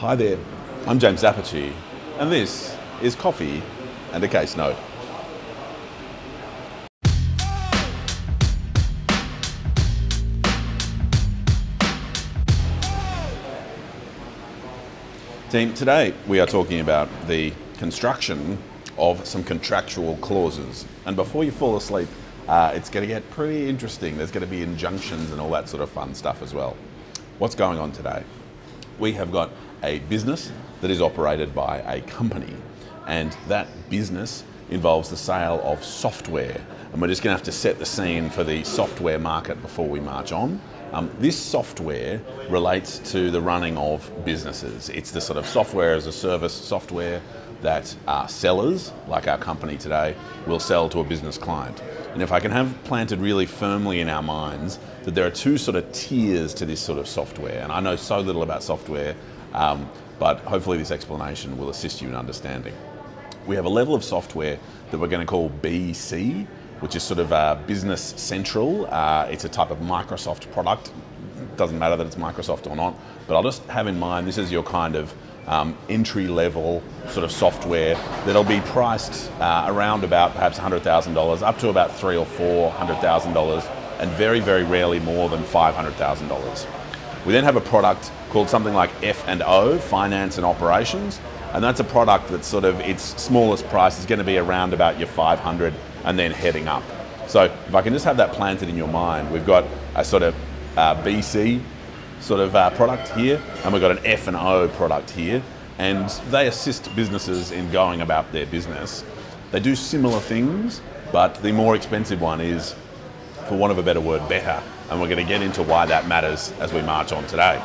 Hi there, I'm James d'Apice, and this is Coffee and a Case Note. Team, today we are talking about the construction of some contractual clauses. And before you fall asleep, uh, it's going to get pretty interesting. There's going to be injunctions and all that sort of fun stuff as well. What's going on today? We have got a business that is operated by a company, and that business involves the sale of software. And we're just going to have to set the scene for the software market before we march on. Um, this software relates to the running of businesses. It's the sort of software as a service software that our sellers, like our company today, will sell to a business client. And if I can have planted really firmly in our minds that there are two sort of tiers to this sort of software, and I know so little about software, um, but hopefully this explanation will assist you in understanding. We have a level of software that we're going to call BC, which is sort of uh, Business Central. Uh, it's a type of Microsoft product. Doesn't matter that it's Microsoft or not, but I'll just have in mind this is your kind of um, entry level sort of software that'll be priced uh, around about perhaps $100,000 up to about three or four hundred thousand dollars, and very very rarely more than five hundred thousand dollars. We then have a product called something like F and O, Finance and Operations, and that's a product that sort of its smallest price is going to be around about your 500 and then heading up. So if I can just have that planted in your mind, we've got a sort of uh, BC sort of uh, product here, and we've got an F and O product here, and they assist businesses in going about their business. They do similar things, but the more expensive one is, for want of a better word, better. And we're going to get into why that matters as we march on today.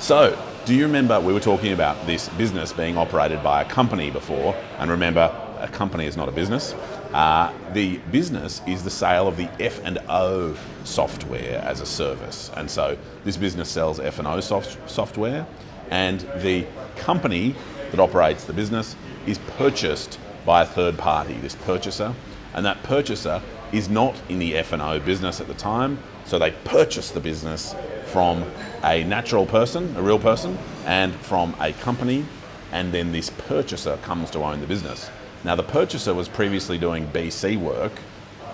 So, do you remember we were talking about this business being operated by a company before? And remember, a company is not a business. Uh, the business is the sale of the F and O software as a service, and so this business sells F and O soft software, and the company that operates the business is purchased by a third party. This purchaser, and that purchaser is not in the F and O business at the time, so they purchase the business from a natural person, a real person, and from a company, and then this purchaser comes to own the business. Now, the purchaser was previously doing BC work,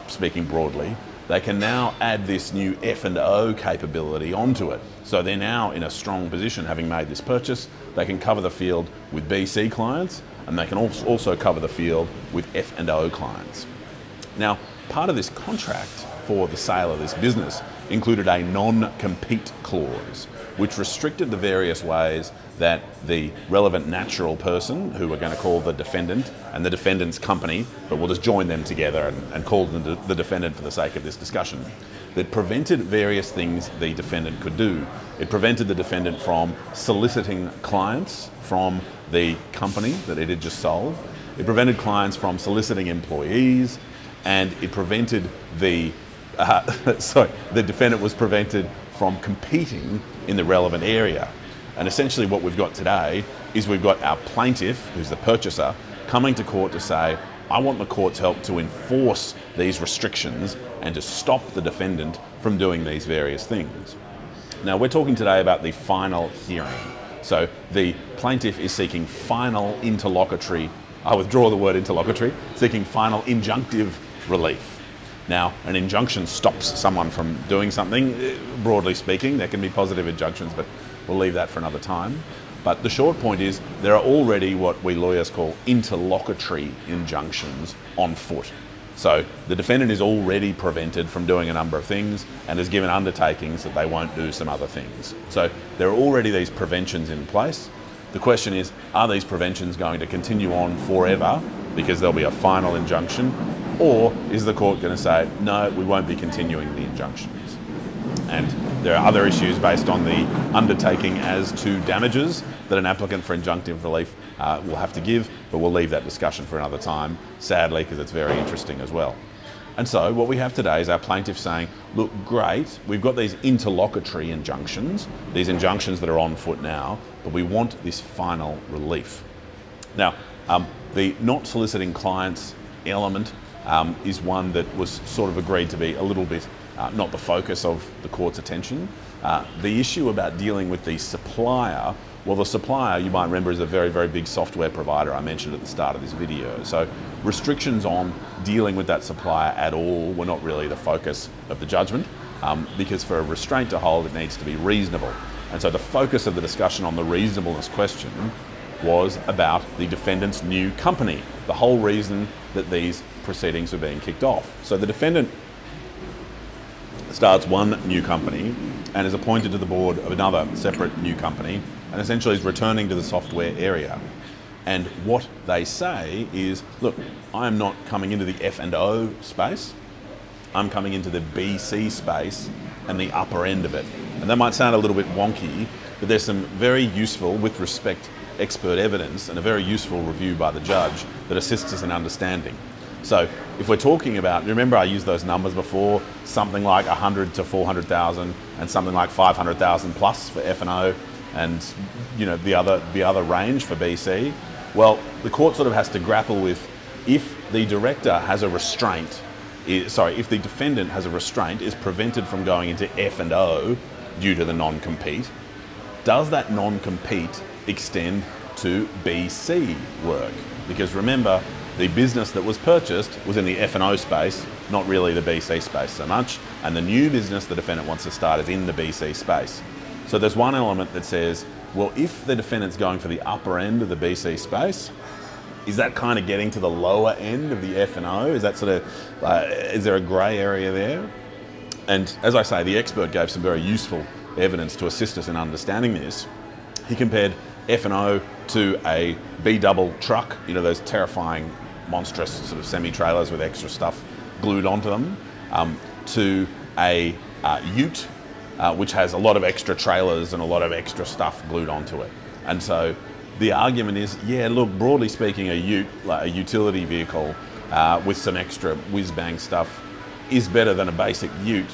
speaking broadly. They can now add this new F&O capability onto it. So they're now in a strong position, having made this purchase. They can cover the field with BC clients, and they can also cover the field with F&O clients. Now, part of this contract for the sale of this business included a non-compete clause, which restricted the various ways that the relevant natural person, who we're going to call the defendant, and the defendant's company, but we'll just join them together and, and call them the defendant for the sake of this discussion, that prevented various things the defendant could do. It prevented the defendant from soliciting clients from the company that it had just sold. It prevented clients from soliciting employees, and it prevented the uh, sorry, the defendant was prevented from competing in the relevant area. And essentially, what we've got today is we've got our plaintiff, who's the purchaser, coming to court to say, I want the court's help to enforce these restrictions and to stop the defendant from doing these various things. Now, we're talking today about the final hearing. So, the plaintiff is seeking final interlocutory, I withdraw the word interlocutory, seeking final injunctive relief. Now, an injunction stops someone from doing something, broadly speaking. There can be positive injunctions, but We'll leave that for another time. But the short point is there are already what we lawyers call interlocutory injunctions on foot. So the defendant is already prevented from doing a number of things and is given undertakings that they won't do some other things. So there are already these preventions in place. The question is, are these preventions going to continue on forever because there'll be a final injunction? Or is the court going to say, no, we won't be continuing the injunctions? And there are other issues based on the undertaking as to damages that an applicant for injunctive relief uh, will have to give, but we'll leave that discussion for another time, sadly, because it's very interesting as well. And so what we have today is our plaintiff saying, look, great, we've got these interlocutory injunctions, these injunctions that are on foot now, but we want this final relief. Now, um, the not soliciting clients element um, is one that was sort of agreed to be a little bit uh, not the focus of the court's attention. Uh, the issue about dealing with the supplier Well, the supplier, you might remember, is a very, very big software provider I mentioned at the start of this video. So restrictions on dealing with that supplier at all were not really the focus of the judgment um, because for a restraint to hold, it needs to be reasonable. And so the focus of the discussion on the reasonableness question was about the defendant's new company, the whole reason that these proceedings were being kicked off. So the defendant starts one new company and is appointed to the board of another separate new company and essentially is returning to the software area. And what they say is, look, I am not coming into the F&O space. I'm coming into the BC space and the upper end of it. And that might sound a little bit wonky, but there's some very useful, with respect, expert evidence and a very useful review by the judge that assists us in understanding. So if we're talking about, remember I used those numbers before, something like 100 to 400,000 and something like 500,000 plus for F&O and you know the other, the other range for BC. Well, the court sort of has to grapple with if the director has a restraint, sorry, if the defendant has a restraint, is prevented from going into F&O due to the non-compete, does that non-compete extend to BC work? Because remember, the business that was purchased was in the F&O space, not really the BC space so much, and the new business the defendant wants to start is in the BC space. So there's one element that says, well, if the defendant's going for the upper end of the BC space, is that kind of getting to the lower end of the F&O? Is that sort of, uh, is there a grey area there? And as I say, the expert gave some very useful evidence to assist us in understanding this. He compared F&O to a B-double truck, you know, those terrifying, monstrous sort of semi-trailers with extra stuff glued onto them, um, to a uh, ute, uh, which has a lot of extra trailers and a lot of extra stuff glued onto it. And so the argument is, yeah, look, broadly speaking, a ute, like a utility vehicle uh, with some extra whiz-bang stuff is better than a basic ute,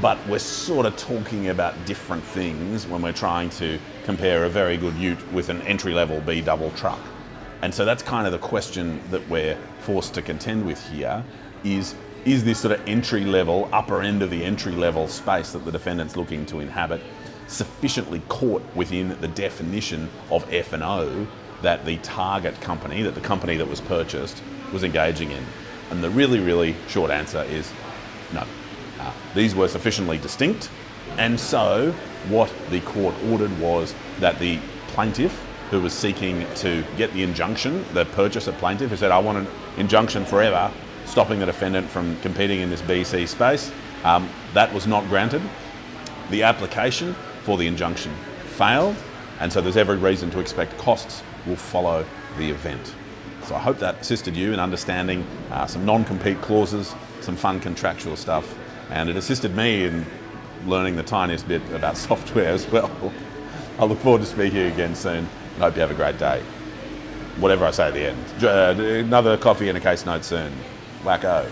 but we're sort of talking about different things when we're trying to compare a very good ute with an entry-level B double truck. And so that's kind of the question that we're forced to contend with here is is this sort of entry level, upper end of the entry level space that the defendant's looking to inhabit sufficiently caught within the definition of F&O that the target company, that the company that was purchased was engaging in? And the really, really short answer is no. Uh, these were sufficiently distinct, and so what the court ordered was that the plaintiff who was seeking to get the injunction, the purchaser plaintiff who said, I want an injunction forever, stopping the defendant from competing in this BC space, um, that was not granted. The application for the injunction failed, and so there's every reason to expect costs will follow the event. So I hope that assisted you in understanding uh, some non-compete clauses, some fun contractual stuff, and it assisted me in learning the tiniest bit about software as well. I look forward to speaking again soon. I hope you have a great day. Whatever I say at the end. Uh, another coffee and a case note soon. Wacko.